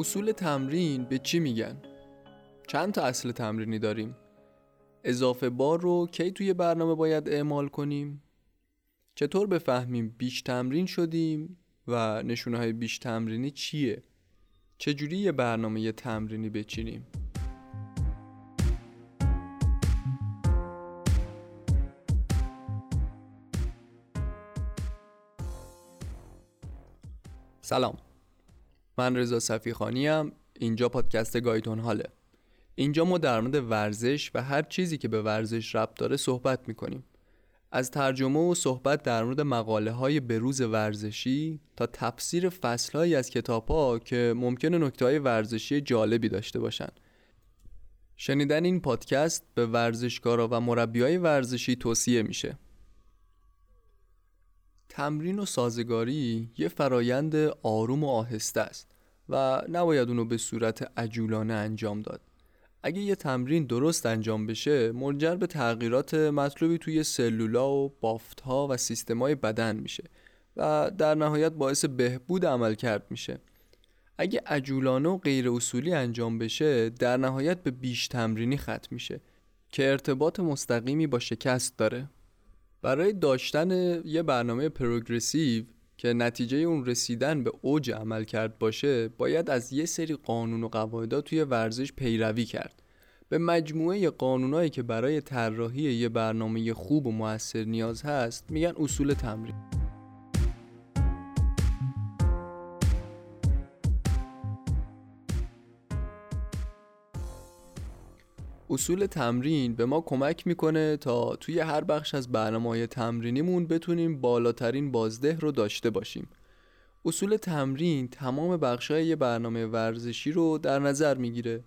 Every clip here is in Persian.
اصول تمرین به چی میگن؟ چند تا اصل تمرینی داریم؟ اضافه بار رو کی توی برنامه باید اعمال کنیم؟ چطور بفهمیم بیش تمرین شدیم و نشونه های بیش تمرینی چیه؟ چجوری یه برنامه تمرینی بچینیم؟ سلام من رضا صفیخانی ام. اینجا پادکست گایتون حاله. اینجا ما در مورد ورزش و هر چیزی که به ورزش ربط داره صحبت می‌کنیم. از ترجمه و صحبت در مورد مقاله های بروز ورزشی تا تفسیر فصل از کتاب ها که ممکنه نکته های ورزشی جالبی داشته باشن. شنیدن این پادکست به ورزشکارا و مربی های ورزشی توصیه میشه. تمرین و سازگاری یه فرایند آروم و آهسته است. و نباید اونو به صورت عجولانه انجام داد. اگه یه تمرین درست انجام بشه منجر به تغییرات مطلوبی توی سلولا و بافتها و سیستمای بدن میشه و در نهایت باعث بهبود عمل کرد میشه. اگه عجولانه و غیر اصولی انجام بشه در نهایت به بیش تمرینی ختم میشه که ارتباط مستقیمی با شکست داره. برای داشتن یه برنامه پروگرسیو که نتیجه اون رسیدن به اوج عمل کرد باشه باید از یه سری قانون و قواعد توی ورزش پیروی کرد. به مجموعه قانونایی که برای طراحی یه برنامه خوب و موثر نیاز هست میگن اصول تمرین. اصول تمرین به ما کمک می‌کنه تا توی هر بخش از برنامه تمرینیمون بتونیم بالاترین بازده رو داشته باشیم. اصول تمرین تمام بخشای یه برنامه ورزشی رو در نظر می‌گیره.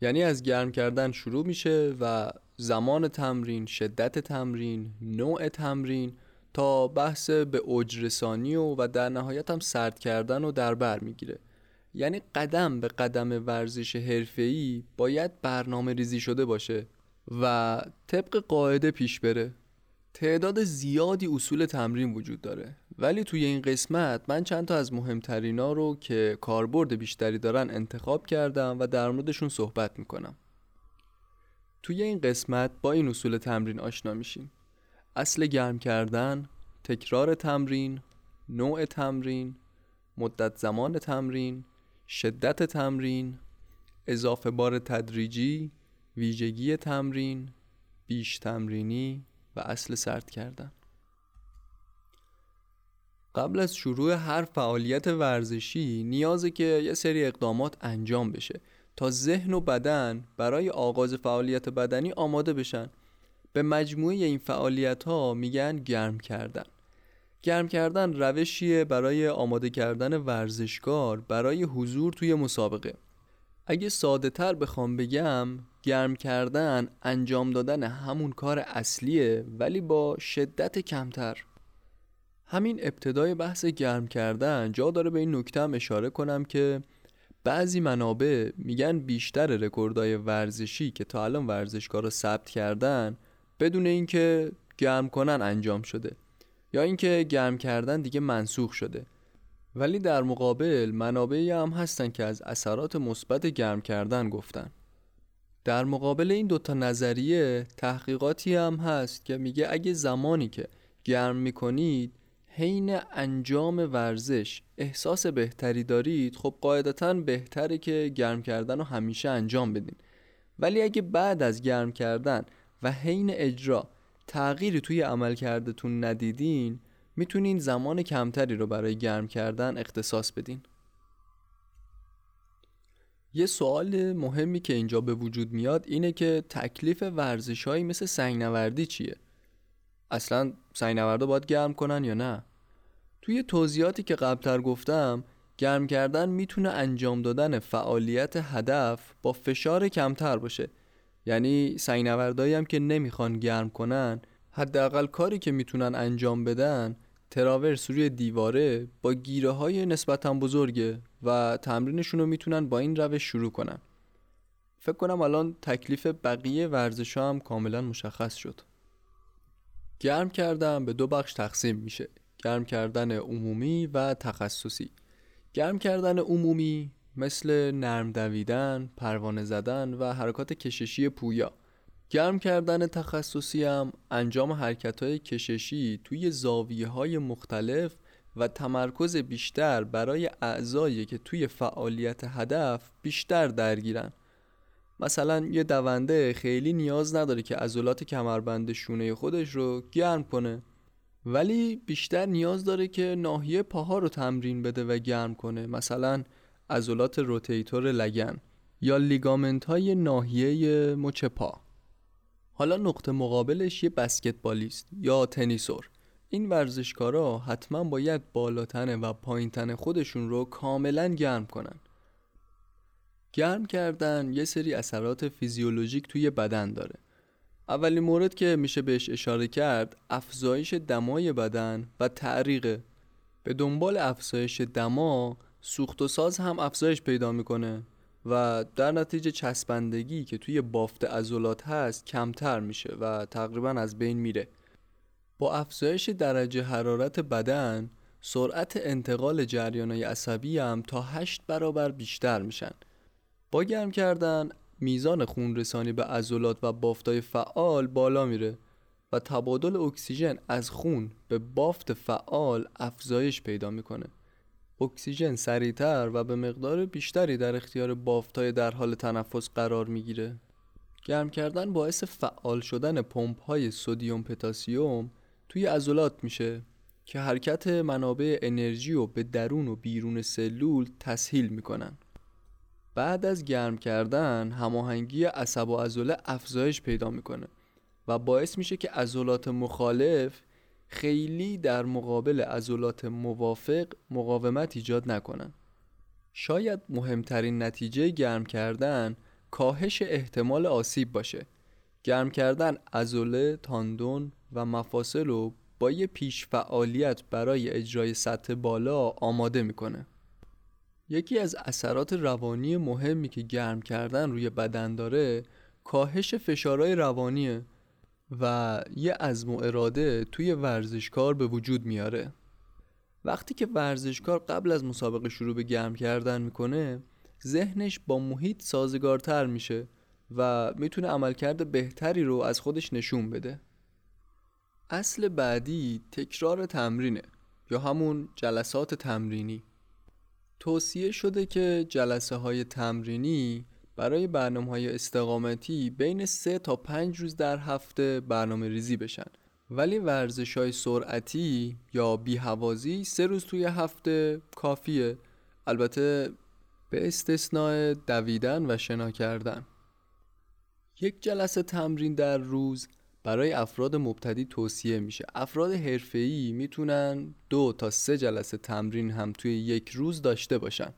یعنی از گرم کردن شروع میشه و زمان تمرین، شدت تمرین، نوع تمرین تا بحث به اوج رسانی و, و در نهایت هم سرد کردن رو در بر می‌گیره. یعنی قدم به قدم ورزش حرفه‌ای باید برنامه ریزی شده باشه و طبق قاعده پیش بره. تعداد زیادی اصول تمرین وجود داره. ولی توی این قسمت من چند تا از مهمترینا رو که کاربرد بیشتری دارن انتخاب کردم و در موردشون صحبت می‌کنم. توی این قسمت با این اصول تمرین آشنا میشیم. اصل گرم کردن، تکرار تمرین، نوع تمرین، مدت زمان تمرین، شدت تمرین اضافه بار تدریجی ویژگی تمرین بیش تمرینی و اصل سرد کردن. قبل از شروع هر فعالیت ورزشی نیازه که یه سری اقدامات انجام بشه تا ذهن و بدن برای آغاز فعالیت بدنی آماده بشن. به مجموعه این فعالیت ها میگن گرم کردن. گرم کردن روشیه برای آماده کردن ورزشکار برای حضور توی مسابقه. اگه ساده تر بخوام بگم گرم کردن انجام دادن همون کار اصلیه ولی با شدت کمتر. همین ابتدای بحث گرم کردن جا داره به این نکته هم اشاره کنم که بعضی منابع میگن بیشتر رکوردهای ورزشی که تا الان ورزشکارا ثبت کردن بدون اینکه گرم کنن انجام شده. یا اینکه گرم کردن دیگه منسوخ شده. ولی در مقابل منابعی هم هستن که از اثرات مثبت گرم کردن گفتن. در مقابل این دوتا نظریه تحقیقاتی هم هست که میگه اگه زمانی که گرم می‌کنید حین انجام ورزش احساس بهتری دارید خب قاعدتا بهتره که گرم کردن رو همیشه انجام بدین. ولی اگه بعد از گرم کردن و حین اجرا تغییری توی عمل کردتون ندیدین می‌تونین زمان کمتری رو برای گرم کردن اختصاص بدین یه سوال مهمی که اینجا به وجود میاد اینه که تکلیف ورزش هایی مثل سنگنوردی چیه؟ اصلا سنگنوردا باید گرم کنن یا نه؟ توی توضیحاتی که قبلتر گفتم گرم کردن می‌تونه انجام دادن فعالیت هدف با فشار کمتر باشه یعنی سنگنوردایی هم که نمی‌خوان گرم کنن حداقل کاری که می‌تونن انجام بدن تراورس روی دیواره با گیره های نسبتا بزرگه و تمرینشون رو می‌تونن با این روش شروع کنن. فکر کنم الان تکلیف بقیه ورزش هم کاملا مشخص شد. گرم کردن به دو بخش تقسیم میشه گرم کردن عمومی و تخصصی. گرم کردن عمومی مثل نرم دویدن، پروانه زدن و حرکات کششی پویا. گرم کردن تخصصی هم انجام حرکت های کششی توی زاویه های مختلف و تمرکز بیشتر برای اعضایی که توی فعالیت هدف بیشتر درگیرن. مثلا یه دونده خیلی نیاز نداره که عضلات کمربند شونه خودش رو گرم کنه ولی بیشتر نیاز داره که ناحیه پاها رو تمرین بده و گرم کنه. مثلا عضلات روتیتور لگن یا لیگامنت های ناحیه مچ پا حالا نقطه مقابلش یه بسکتبالیست یا تنیسور. این ورزشکارا حتما باید بالاتنه و پایینتنه خودشون رو کاملا گرم کنن. گرم کردن یه سری اثرات فیزیولوژیک توی بدن داره. اولین مورد که میشه بهش اشاره کرد افزایش دمای بدن و تعریقه. به دنبال افزایش دما سوخت و ساز هم افزایش پیدا می‌کنه و در نتیجه چسبندگی که توی بافت عضلات هست کمتر میشه و تقریبا از بین میره. با افزایش درجه حرارت بدن سرعت انتقال جریانهای عصبی هم تا 8 برابر بیشتر میشن. با گرم کردن میزان خون رسانی به عضلات و بافتای فعال بالا میره و تبادل اکسیژن از خون به بافت فعال افزایش پیدا می‌کنه. اکسیژن سریعتر و به مقدار بیشتری در اختیار بافتای در حال تنفس قرار می‌گیره. گرم کردن باعث فعال شدن پمپ های سودیوم پتاسیوم توی عضلات میشه که حرکت منابع انرژی رو به درون و بیرون سلول تسهیل می‌کنن. بعد از گرم کردن هماهنگی عصب و عضله افزایش پیدا می‌کنه و باعث میشه که عضلات مخالف خیلی در مقابل عضلات موافق مقاومت ایجاد نکنن. شاید مهمترین نتیجه گرم کردن کاهش احتمال آسیب باشه. گرم کردن عضله، تاندون و مفاصل رو با یه پیش فعالیت برای اجرای سطح بالا آماده می‌کنه. یکی از اثرات روانی مهمی که گرم کردن روی بدن داره کاهش فشارهای روانیه. و یه عزم و اراده توی ورزشکار به وجود میاره. وقتی که ورزشکار قبل از مسابقه شروع به گرم کردن می‌کنه ذهنش با محیط سازگارتر میشه و می‌تونه عملکرد بهتری رو از خودش نشون بده. اصل بعدی تکرار تمرینه یا همون جلسات تمرینی. توصیه شده که جلسه های تمرینی برای برنامه های استقامتی بین 3 تا 5 روز در هفته برنامه ریزی بشن. ولی ورزش های سرعتی یا بیهوازی سه روز توی هفته کافیه. البته به استثناء دویدن و شنا کردن. یک جلسه تمرین در روز برای افراد مبتدی توصیه میشه. افراد حرفه‌ای می‌تونن دو تا سه جلسه تمرین هم توی یک روز داشته باشن.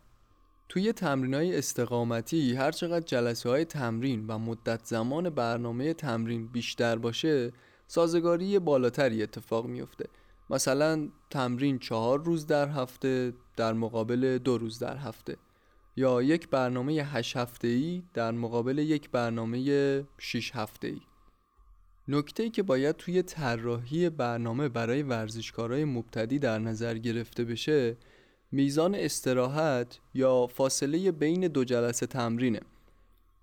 توی تمرین های استقامتی هر چقدر جلسه های تمرین و مدت زمان برنامه تمرین بیشتر باشه سازگاری بالاتری اتفاق میفته مثلا تمرین چهار روز در هفته در مقابل دو روز در هفته. یا یک برنامه هشت هفته ای در مقابل یک برنامه 6 هفته ای نکته ای که باید توی طراحی برنامه برای ورزشکارای مبتدی در نظر گرفته بشه میزان استراحت یا فاصله بین دو جلسه تمرینه.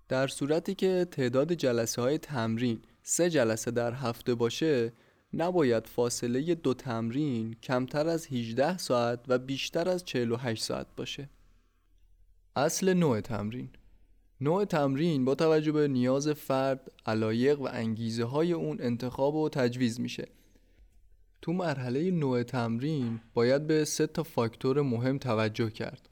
در صورتی که تعداد جلسه های تمرین سه جلسه در هفته باشه نباید فاصله دو تمرین کمتر از 18 ساعت و بیشتر از 48 ساعت باشه. اصل نوع تمرین. نوع تمرین با توجه به نیاز فرد، علایق و انگیزه های اون انتخاب و تجویز میشه. تو مرحله نوع تمرین باید به سه تا فاکتور مهم توجه کرد.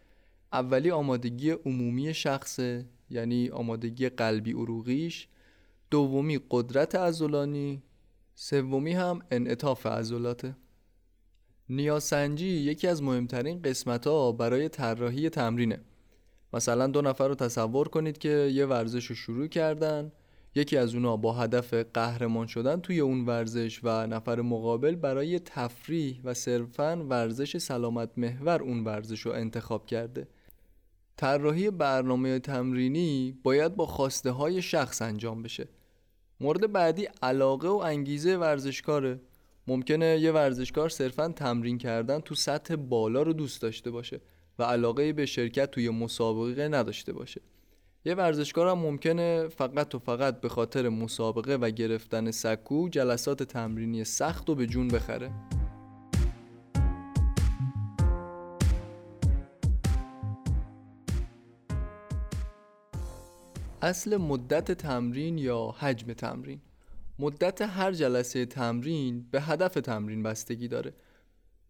اولی آمادگی عمومی شخصه یعنی آمادگی قلبی عروقیش. دومی قدرت عضلانی. سومی هم انعطاف عضلاته. نیاسنجی یکی از مهمترین قسمت ها برای طراحی تمرینه. مثلا دو نفر رو تصور کنید که یه ورزش رو شروع کردن. یکی از اونا با هدف قهرمان شدن توی اون ورزش و نفر مقابل برای تفریح و صرفا ورزش سلامت محور اون ورزش رو انتخاب کرده. طراحی برنامه تمرینی باید با خواسته های شخص انجام بشه. مورد بعدی علاقه و انگیزه ورزشکاره. ممکنه یه ورزشکار صرفا تمرین کردن تو سطح بالا رو دوست داشته باشه و علاقه به شرکت توی مسابقه نداشته باشه. یه ورزشکار هم ممکنه فقط و فقط به خاطر مسابقه و گرفتن سکو جلسات تمرینی سخت و به جون بخره. اصل مدت تمرین یا حجم تمرین؟ مدت هر جلسه تمرین به هدف تمرین بستگی داره.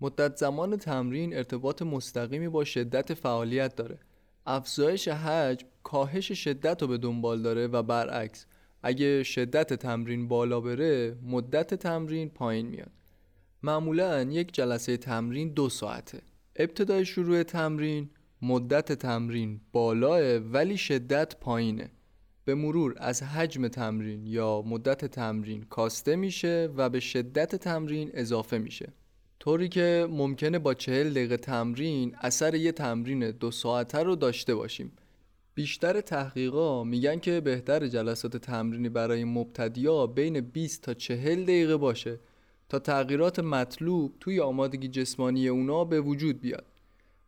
مدت زمان تمرین ارتباط مستقیمی با شدت فعالیت داره. افزایش حجم کاهش شدت رو به دنبال داره و برعکس اگه شدت تمرین بالا بره مدت تمرین پایین میاد. معمولا یک جلسه تمرین دو ساعته. ابتدای شروع تمرین مدت تمرین بالاه ولی شدت پایینه. به مرور از حجم تمرین یا مدت تمرین کاسته میشه و به شدت تمرین اضافه میشه. طوری که ممکنه با چهل دقیقه تمرین اثر یه تمرین دو ساعته رو داشته باشیم. بیشتر تحقیقا میگن که بهتر جلسات تمرینی برای مبتدیا بین 20 تا 40 دقیقه باشه تا تغییرات مطلوب توی آمادگی جسمانی اونا به وجود بیاد.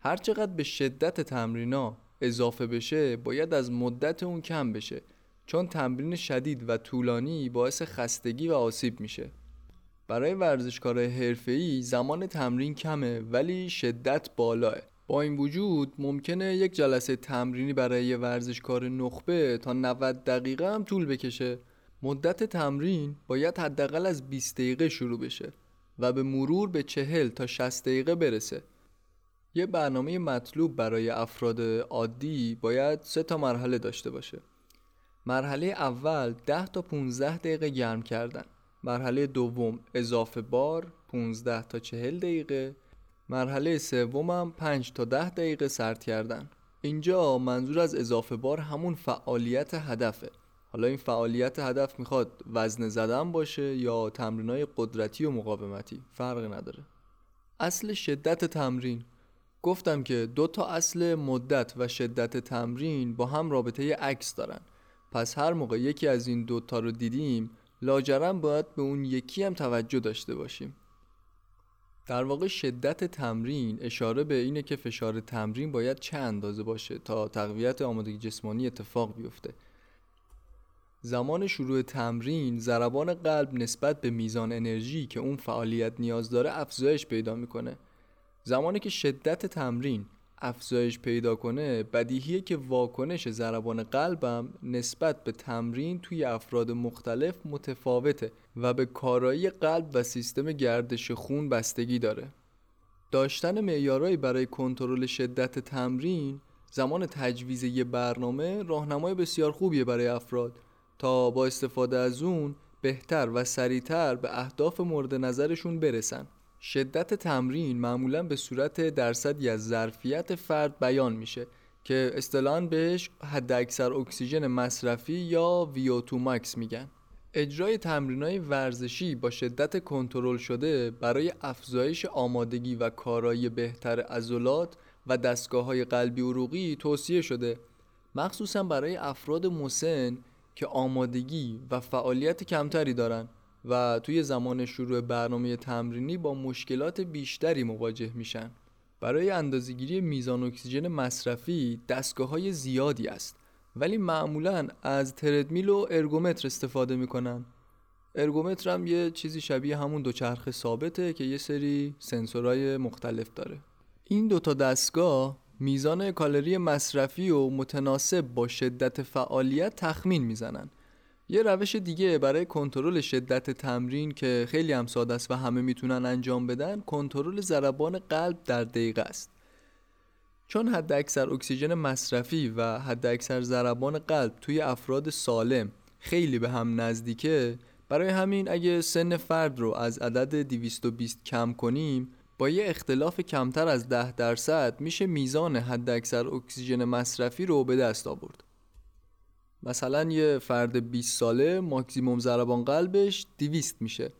هرچقدر به شدت تمرینا اضافه بشه باید از مدت اون کم بشه چون تمرین شدید و طولانی باعث خستگی و آسیب میشه. برای ورزشکارای حرفه‌ای زمان تمرین کمه ولی شدت بالاه. با این وجود ممکنه یک جلسه تمرینی برای یه ورزشکار نخبه تا 90 دقیقه هم طول بکشه. مدت تمرین باید حداقل از 20 دقیقه شروع بشه و به مرور به 40 تا 60 دقیقه برسه. یه برنامه مطلوب برای افراد عادی باید سه تا مرحله داشته باشه. مرحله اول 10 تا 15 دقیقه گرم کردن. مرحله دوم اضافه بار 15 تا 40 دقیقه. مرحله سومم 5 تا 10 دقیقه سرد کردن. اینجا منظور از اضافه بار همون فعالیت هدفه. حالا این فعالیت هدف می‌خواد وزن زدن باشه یا تمرینای قدرتی و مقاومتی. فرق نداره. اصل شدت تمرین. گفتم که دو تا اصل مدت و شدت تمرین با هم رابطه عکس دارن. پس هر موقع یکی از این دوتا رو دیدیم لاجرم باید به اون یکی هم توجه داشته باشیم. در واقع شدت تمرین اشاره به اینه که فشار تمرین باید چه اندازه باشه تا تقویت آمادگی جسمانی اتفاق بیفته. زمان شروع تمرین ضربان قلب نسبت به میزان انرژی که اون فعالیت نیاز داره افزایش پیدا می‌کنه. زمانی که شدت تمرین افزایش پیدا کنه بدیهیه که واکنش ضربان قلبم نسبت به تمرین توی افراد مختلف متفاوته و به کارایی قلب و سیستم گردش خون بستگی داره. داشتن معیارهایی برای کنترل شدت تمرین زمان تجویز یه برنامه راهنمای بسیار خوبیه برای افراد تا با استفاده از اون بهتر و سریعتر به اهداف مورد نظرشون برسن. شدت تمرین معمولا به صورت درصدی از ظرفیت فرد بیان میشه که اصطلاحا بهش حداکثر اکسیژن مصرفی یا VO2 max میگن. اجرای تمرینای ورزشی با شدت کنترل شده برای افزایش آمادگی و کارایی بهتر عضلات و دستگاه های قلبی عروقی توصیه شده. مخصوصا برای افراد مسن که آمادگی و فعالیت کمتری دارند و توی زمان شروع برنامه تمرینی با مشکلات بیشتری مواجه میشن. برای اندازهگیری میزان اکسیژن مصرفی دستگاه های زیادی است ولی معمولا از تردمیل و ارگومتر استفاده می‌کنن. ارگومتر هم یه چیزی شبیه همون دوچرخه ثابته که یه سری سنسورهای مختلف داره. این دوتا دستگاه میزان کالری مصرفی و متناسب با شدت فعالیت تخمین می‌زنن. یه روش دیگه برای کنترل شدت تمرین که خیلی هم ساده است و همه می‌تونن انجام بدن کنترل ضربان قلب در دقیقه است. چون حد اکثر اکسیژن مصرفی و حد اکثر ضربان قلب توی افراد سالم خیلی به هم نزدیکه برای همین اگه سن فرد رو از عدد 220 کم کنیم با یه اختلاف کمتر از 10 درصد میشه میزان حد اکثر اکسیژن مصرفی رو به دست آورد. مثلا یه فرد 20 ساله ماکسیموم ضربان قلبش 200 میشه.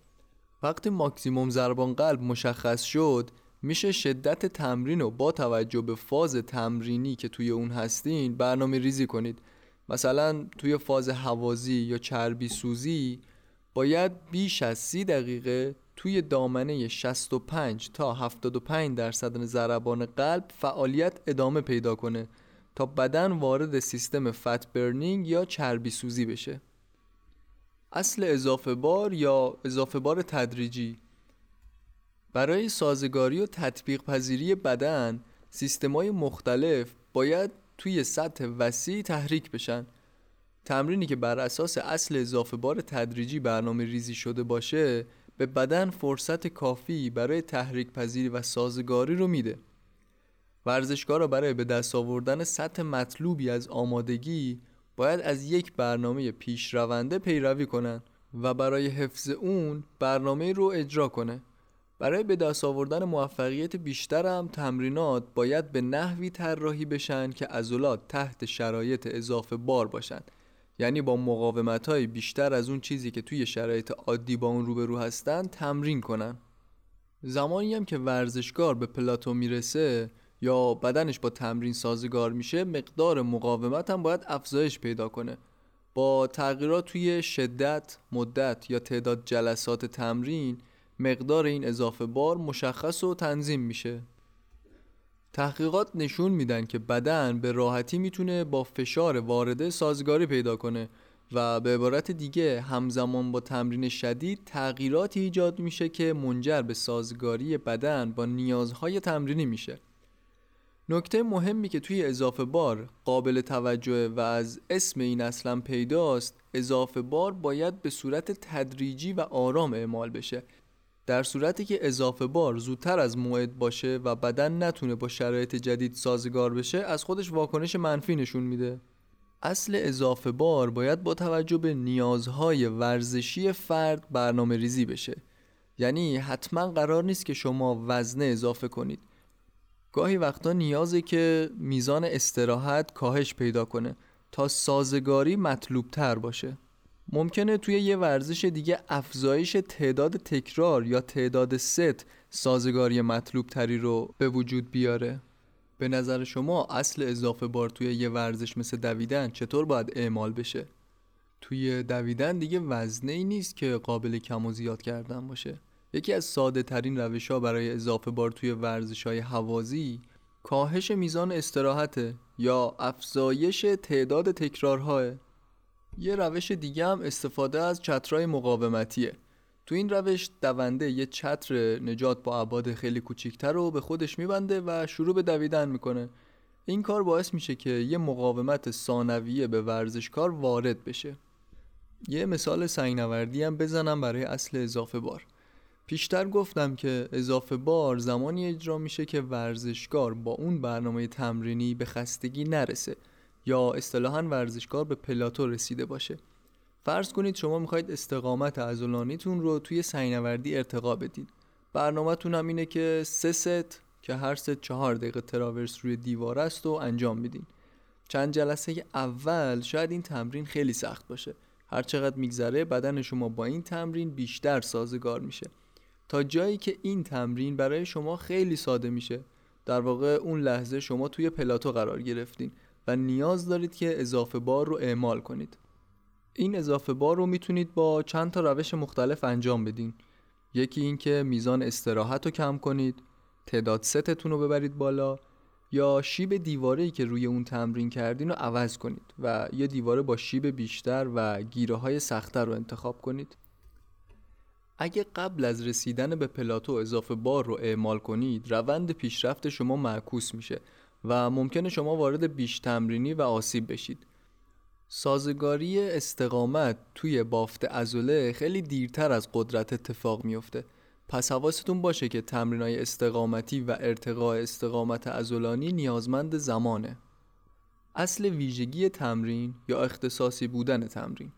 وقتی ماکسیموم ضربان قلب مشخص شد میشه شدت تمرین رو با توجه به فاز تمرینی که توی اون هستین برنامه ریزی کنید. مثلا توی فاز هوازی یا چربی سوزی باید بیش از سی دقیقه توی دامنه 65 تا 75 درصد ضربان قلب فعالیت ادامه پیدا کنه. تا بدن وارد سیستم فت برنینگ یا چربی سوزی بشه. اصل اضافه بار یا اضافه بار تدریجی. برای سازگاری و تطبیق پذیری بدن سیستمای مختلف باید توی سطح وسیع تحریک بشن. تمرینی که بر اساس اصل اضافه بار تدریجی برنامه ریزی شده باشه به بدن فرصت کافی برای تحریک پذیری و سازگاری رو میده. ورزشکار را برای به دست آوردن سطح مطلوبی از آمادگی باید از یک برنامه پیشرونده پیروی کنند و برای حفظ اون برنامه رو اجرا کنه. برای به دست آوردن موفقیت بیشتر هم تمرینات باید به نحوی طراحی بشن که عضلات تحت شرایط اضافه بار باشن. یعنی با مقاومت های بیشتر از اون چیزی که توی شرایط عادی با اون روبرو هستن تمرین کنن. زمانی هم که ورزشکار به پلاتو می‌رسه یا بدنش با تمرین سازگار میشه مقدار مقاومت هم باید افزایش پیدا کنه. با تغییرات توی شدت، مدت یا تعداد جلسات تمرین مقدار این اضافه بار مشخص و تنظیم میشه. تحقیقات نشون میدن که بدن به راحتی می‌تونه با فشار وارده سازگاری پیدا کنه و به عبارت دیگه همزمان با تمرین شدید تغییراتی ایجاد میشه که منجر به سازگاری بدن با نیازهای تمرینی میشه. نکته مهمی که توی اضافه بار قابل توجه و از اسم این اصلا پیداست اضافه بار باید به صورت تدریجی و آرام اعمال بشه. در صورتی که اضافه بار زودتر از موعد باشه و بدن نتونه با شرایط جدید سازگار بشه از خودش واکنش منفی نشون میده. اصل اضافه بار باید با توجه به نیازهای ورزشی فرد برنامه ریزی بشه. یعنی حتما قرار نیست که شما وزنه اضافه کنید. گاهی وقتا نیازه که میزان استراحت کاهش پیدا کنه تا سازگاری مطلوب تر باشه. ممکنه توی یه ورزش دیگه افزایش تعداد تکرار یا تعداد ست سازگاری مطلوب تری رو به وجود بیاره. به نظر شما اصل اضافه بار توی یه ورزش مثل دویدن چطور باید اعمال بشه؟ توی دویدن دیگه وزنه ای نیست که قابل کم و زیاد کردن باشه. یکی از ساده ترین روش ها برای اضافه بار توی ورزش های حوازی کاهش میزان استراحت یا افزایش تعداد تکرارهای. یه روش دیگه هم استفاده از چترهای مقاومتیه. تو این روش دونده یه چتر نجات با عباد خیلی کوچیکتر رو به خودش میبنده و شروع به دویدن می‌کنه. این کار باعث میشه که یه مقاومت ثانویه به ورزشکار وارد بشه. یه مثال سنگنوردی هم بزنم برای اصل اضافه بار. پیشتر گفتم که اضافه بار زمانی اجرا میشه که ورزشکار با اون برنامه تمرینی به خستگی نرسه یا اصطلاحا ورزشکار به پلاتو رسیده باشه. فرض کنید شما می‌خواید استقامت عضلانیتون رو توی سینوردی ارتقا بدید برنامهتون هم اینه که سه ست که هر ست چهار دقیقه تراورس روی دیوار است و انجام میدین. چند جلسه اول شاید این تمرین خیلی سخت باشه. هر چقدر میگذره بدن شما با این تمرین بیشتر سازگار میشه. تا جایی که این تمرین برای شما خیلی ساده میشه. در واقع اون لحظه شما توی پلاتو قرار گرفتین و نیاز دارید که اضافه بار رو اعمال کنید. این اضافه بار رو می‌تونید با چند تا روش مختلف انجام بدین. یکی این که میزان استراحت رو کم کنید تعداد ستتون رو ببرید بالا یا شیب دیواره که روی اون تمرین کردین رو عوض کنید و یه دیواره با شیب بیشتر و گیره های سختتر رو انتخاب کنید. اگه قبل از رسیدن به پلاتو اضافه بار رو اعمال کنید روند پیشرفت شما معکوس میشه و ممکنه شما وارد بیش تمرینی و آسیب بشید. سازگاری استقامت توی بافت ازوله خیلی دیرتر از قدرت اتفاق میفته پس حواستون باشه که تمرینای استقامتی و ارتقاء استقامت ازولانی نیازمند زمانه. اصل ویژگی تمرین یا اختصاصی بودن تمرین؟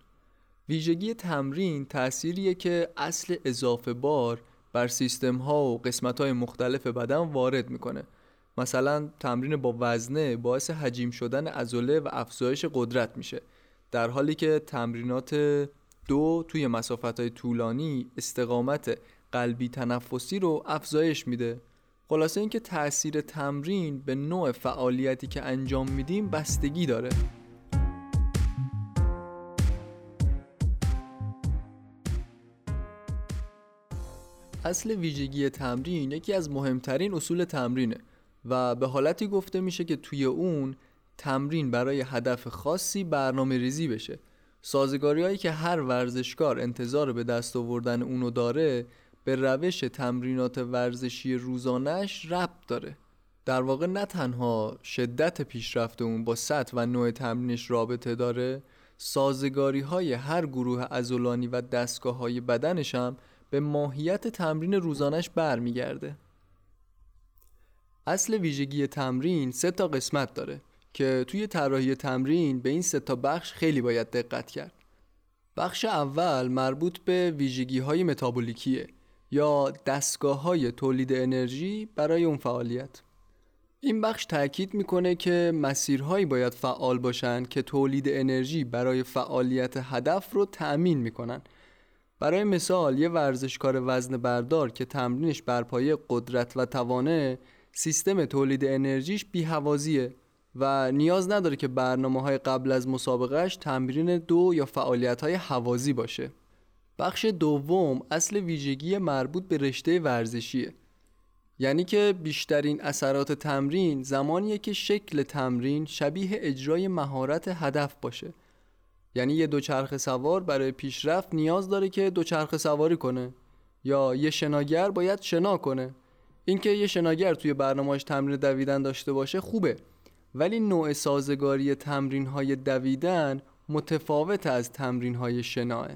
ویژگی تمرین تأثیریه که اصل اضافه بار بر سیستم ها و قسمت های مختلف بدن وارد می‌کنه. مثلا تمرین با وزنه باعث حجیم شدن عضله و افزایش قدرت میشه. در حالی که تمرینات دو توی مسافت های طولانی استقامت قلبی تنفسی رو افزایش میده. خلاصه اینکه تاثیر تمرین به نوع فعالیتی که انجام میدیم بستگی داره. اصل ویژگی تمرین یکی از مهمترین اصول تمرینه و به حالتی گفته میشه که توی اون تمرین برای هدف خاصی برنامه ریزی بشه. سازگاری هایی که هر ورزشکار انتظار به دست آوردن اونو داره به روش تمرینات ورزشی روزانش ربط داره. در واقع نه تنها شدت پیشرفت اون با سطح و نوع تمرینش رابطه داره سازگاری های هر گروه ازولانی و دستگاه های بدنش هم به ماهیت تمرین روزانش برمیگرده. اصل ویژگی تمرین سه تا قسمت داره که توی طراحی تمرین به این سه تا بخش خیلی باید دقت کرد. بخش اول مربوط به ویژگی های متابولیکیه یا دستگاه های تولید انرژی برای اون فعالیت. این بخش تاکید می‌کنه که مسیرهایی باید فعال باشن که تولید انرژی برای فعالیت هدف رو تأمین می‌کنن برای مثال یه ورزشکار وزن بردار که تمرینش بر پایه قدرت و توانه سیستم تولید انرژیش بیهوازیه و نیاز نداره که برنامه های قبل از مسابقهش تمرین دو یا فعالیت های حوازی باشه. بخش دوم اصل ویژگی مربوط به رشته ورزشیه. یعنی که بیشترین اثرات تمرین زمانیه که شکل تمرین شبیه اجرای مهارت هدف باشه. یعنی یه دوچرخه سوار برای پیشرفت نیاز داره که دوچرخه سواری کنه. یا یه شناگر باید شنا کنه. اینکه یه شناگر توی برنامه‌اش تمرین دویدن داشته باشه خوبه. ولی نوع سازگاری تمرین های دویدن متفاوت از تمرین های شناه.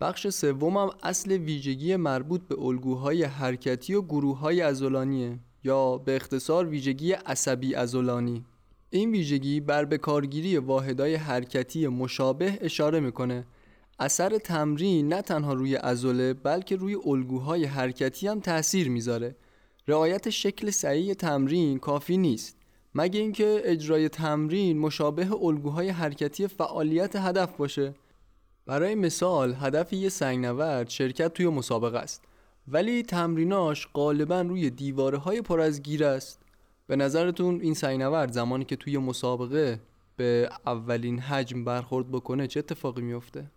بخش سوم اصل ویژگی مربوط به الگوهای حرکتی و گروه های ازولانیه یا به اختصار ویژگی عصبی ازولانی. این ویژگی بر به کارگیری واحدهای حرکتی مشابه اشاره می‌کنه. اثر تمرین نه تنها روی ازوله بلکه روی الگوهای حرکتی هم تاثیر می‌ذاره. رعایت شکل صحیح تمرین کافی نیست مگه اینکه اجرای تمرین مشابه الگوهای حرکتی فعالیت هدف باشه. برای مثال هدف یه سنگنورد شرکت توی مسابقه است ولی تمریناش غالبا روی دیواره های پر از گیر است. به نظرتون این سنگنورد زمانی که توی مسابقه به اولین حجم برخورد بکنه چه اتفاقی میفته؟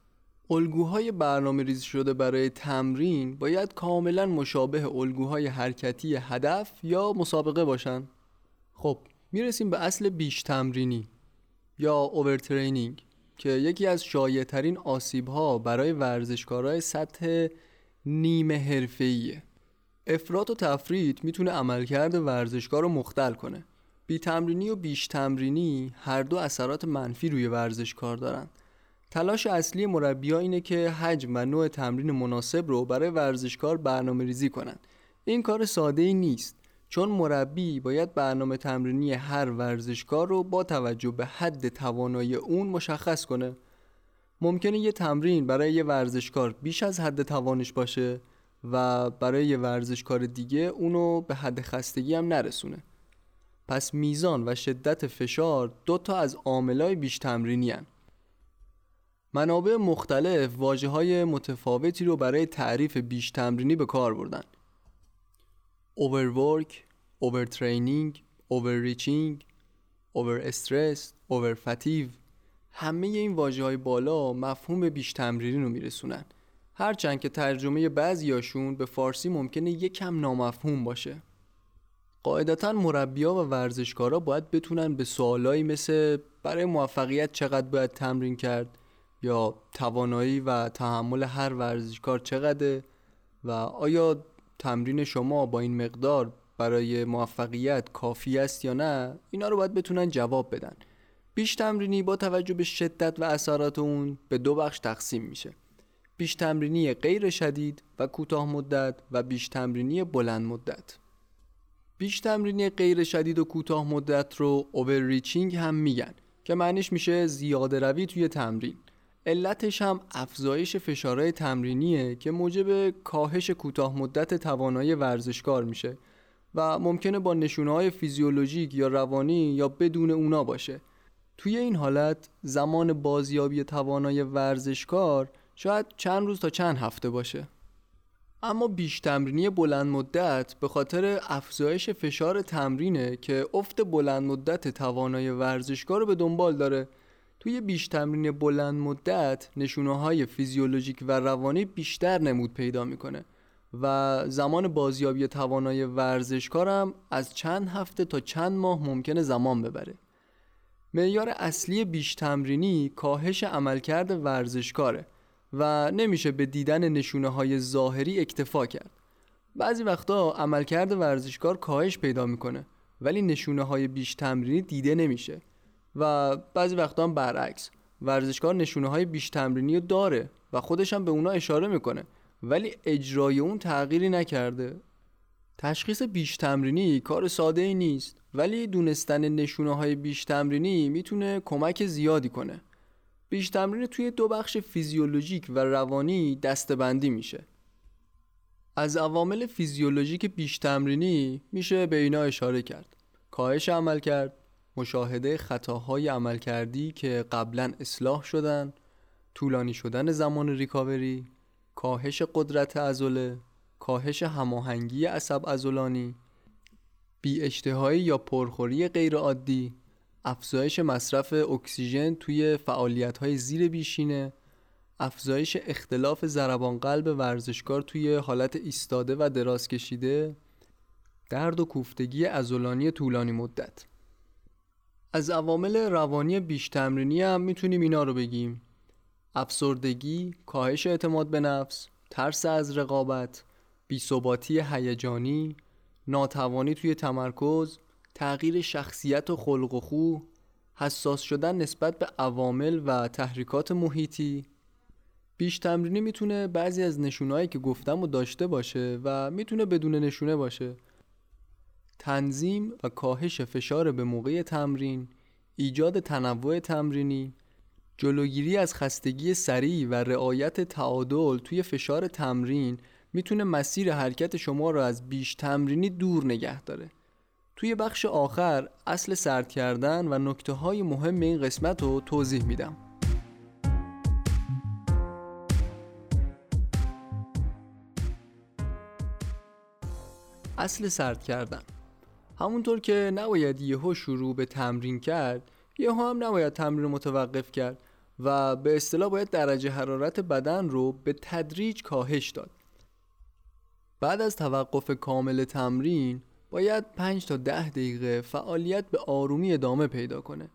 الگوهای برنامه ریزی شده برای تمرین باید کاملا مشابه الگوهای حرکتی هدف یا مسابقه باشن خب می‌رسیم به اصل بیش تمرینی یا اوورترینینگ که یکی از شایعترین آسیب ها برای ورزشکارای سطح نیمه حرفه‌ایه افراط و تفرید می‌تونه عملکرد ورزشکار رو مختل کنه. بی تمرینی و بیش تمرینی هر دو اثرات منفی روی ورزشکار دارن. تلاش اصلی مربی اینه که حجم و نوع تمرین مناسب رو برای ورزشکار برنامه ریزی کنن. این کار ساده ای نیست چون مربی باید برنامه تمرینی هر ورزشکار رو با توجه به حد توانایی اون مشخص کنه. ممکنه یه تمرین برای یه ورزشکار بیش از حد توانش باشه. و برای یه ورزشکار دیگه اونو به حد خستگی هم نرسونه. پس میزان و شدت فشار دو تا از عاملای بیش تمرینی هن. منابع مختلف واجه های متفاوتی رو برای تعریف بیش تمرینی به کار بردن. overwork, overtraining, overreaching, overstress, overfatigue همه این واجه های بالا مفهوم بیش تمرینی رو میرسونن. هرچند که ترجمه بعضیاشون به فارسی ممکنه یکم نامفهوم باشه. قاعدتا مربیا و ورزشکارا باید بتونن به سوالایی مثل برای موفقیت چقدر باید تمرین کرد یا توانایی و تحمل هر ورزشکار چقدره و آیا تمرین شما با این مقدار برای موفقیت کافی است یا نه اینا رو باید بتونن جواب بدن. بیش تمرینی با توجه به شدت و اثرات اون به دو بخش تقسیم میشه. بیش تمرینی غیر شدید و کوتاه مدت و بیش تمرینی بلند مدت. بیش تمرینی غیر شدید و کوتاه مدت رو اوورریچینگ هم میگن که معنیش میشه زیاده روی توی تمرین. علتش هم افزایش فشارهای تمرینیه که موجب کاهش کوتاه مدت توانایی ورزشکار میشه و ممکنه با نشونه فیزیولوژیک یا روانی یا بدون اونا باشه. توی این حالت زمان بازیابی توانایی ورزشکار شاید چند روز تا چند هفته باشه. اما بیش تمرینی بلند مدت به خاطر افزایش فشار تمرینه که افت بلند مدت توانایی ورزشکار رو به دنبال داره. توی بیش تمرین بلند مدت نشونه های فیزیولوژیک و روانی بیشتر نمود پیدا می‌کنه و زمان بازیابی توانای ورزشکارم از چند هفته تا چند ماه ممکنه زمان ببره. معیار اصلی بیش تمرینی کاهش عملکرد ورزشکاره. و نمیشه به دیدن نشونه های ظاهری اکتفا کرد. بعضی وقتا عملکرد ورزشکار کاهش پیدا می‌کنه ولی نشونه های بیش تمرینی دیده نمیشه. و بعضی وقتا هم برعکس ورزشکار نشونه های بیش تمرینی داره و خودش هم به اونا اشاره می‌کنه ولی اجرای اون تغییری نکرده. تشخیص بیش تمرینی کار ساده ای نیست ولی دونستن نشونه های بیش تمرینی می‌تونه کمک زیادی کنه. بیش تمرین توی دو بخش فیزیولوژیک و روانی دستبندی میشه. از عوامل فیزیولوژیک بیش تمرینی میشه به اینا اشاره کرد. کاهش عمل کرد مشاهده خطاهای عمل کردی که قبلا اصلاح شدن طولانی شدن زمان ریکاوری کاهش قدرت عضله کاهش هماهنگی عصب عضلانی بی یا پرخوری غیرعادی افزایش مصرف اکسیژن توی فعالیت های زیر بیشینه. افزایش اختلاف ضربان قلب ورزشکار توی حالت ایستاده و دراز کشیده. درد و کوفتگی عضلانی طولانی مدت. از عوامل روانی بیش تمرینی هم می‌تونیم اینا رو بگیم. افسردگی، کاهش اعتماد به نفس، ترس از رقابت، بیثباتی هیجانی، ناتوانی توی تمرکز، تغییر شخصیت و خلق و خو، حساس شدن نسبت به عوامل و تحریکات محیطی. بیش تمرینی می‌تونه بعضی از نشونهایی که گفتم و داشته باشه و می‌تونه بدون نشونه باشه. تنظیم و کاهش فشار به موقع تمرین ایجاد تنوع تمرینی جلوگیری از خستگی سریع و رعایت تعادل توی فشار تمرین می‌تونه مسیر حرکت شما رو از بیش تمرینی دور نگه داره. توی بخش آخر اصل سرد کردن و نکته های مهم این قسمت رو توضیح میدم. اصل سرد کردن. همونطور که نباید یهو شروع به تمرین کرد یهو هم نباید تمرین متوقف کرد و به اصطلاح باید درجه حرارت بدن رو به تدریج کاهش داد. بعد از توقف کامل تمرین باید 5 تا 10 دقیقه فعالیت به آرومی ادامه پیدا کنه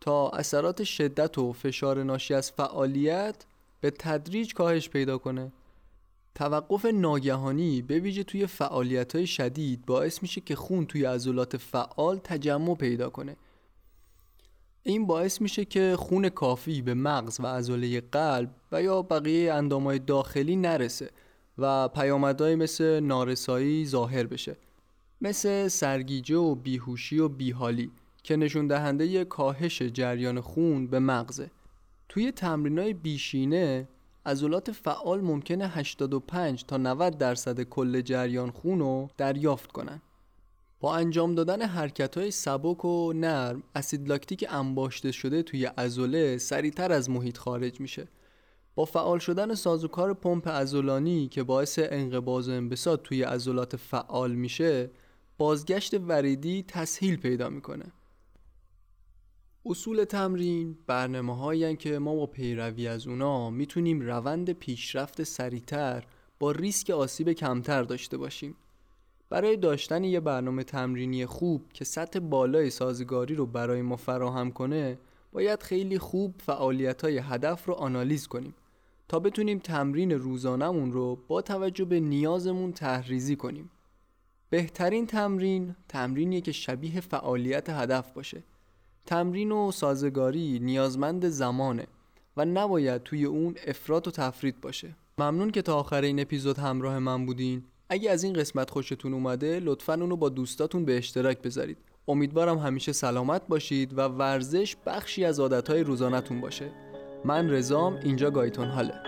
تا اثرات شدت و فشار ناشی از فعالیت به تدریج کاهش پیدا کنه. توقف ناگهانی به ویژه توی فعالیت های شدید باعث میشه که خون توی عضلات فعال تجمع پیدا کنه. این باعث میشه که خون کافی به مغز و عضله قلب و یا بقیه اندامهای داخلی نرسه و پیامدهایی مثل نارسایی ظاهر بشه. مثل سرگیجه و بیهوشی و بیحالی که نشون دهنده کاهش جریان خون به مغزه. توی تمرینای بیشینه عضلات فعال ممکنه 85 تا 90 درصد کل جریان خون رو دریافت کنن. با انجام دادن حرکت های سبک و نرم اسید لاکتیک انباشته شده توی عضله سریعتر از محیط خارج میشه. با فعال شدن سازوکار پمپ عضلانی که باعث انقباض و انبساط توی عضلات فعال میشه بازگشت وریدی تسهیل پیدا می‌کنه. اصول تمرین برنامه هایی که ما با پیروی از اونا می‌تونیم روند پیشرفت سریعتر با ریسک آسیب کمتر داشته باشیم. برای داشتن یه برنامه تمرینی خوب که سطح بالای سازگاری رو برای ما فراهم کنه باید خیلی خوب فعالیت های هدف رو آنالیز کنیم تا بتونیم تمرین روزانمون رو با توجه به نیازمون تحریزی کنیم. بهترین تمرین تمرینیه که شبیه فعالیت هدف باشه. تمرین و سازگاری نیازمند زمانه و نباید توی اون افراط و تفرید باشه. ممنون که تا آخر این اپیزود همراه من بودین. اگه از این قسمت خوشتون اومده لطفا اونو با دوستاتون به اشتراک بذارید. امیدوارم همیشه سلامت باشید و ورزش بخشی از عادتهای روزانتون باشه. من رزام اینجا گایتون حاله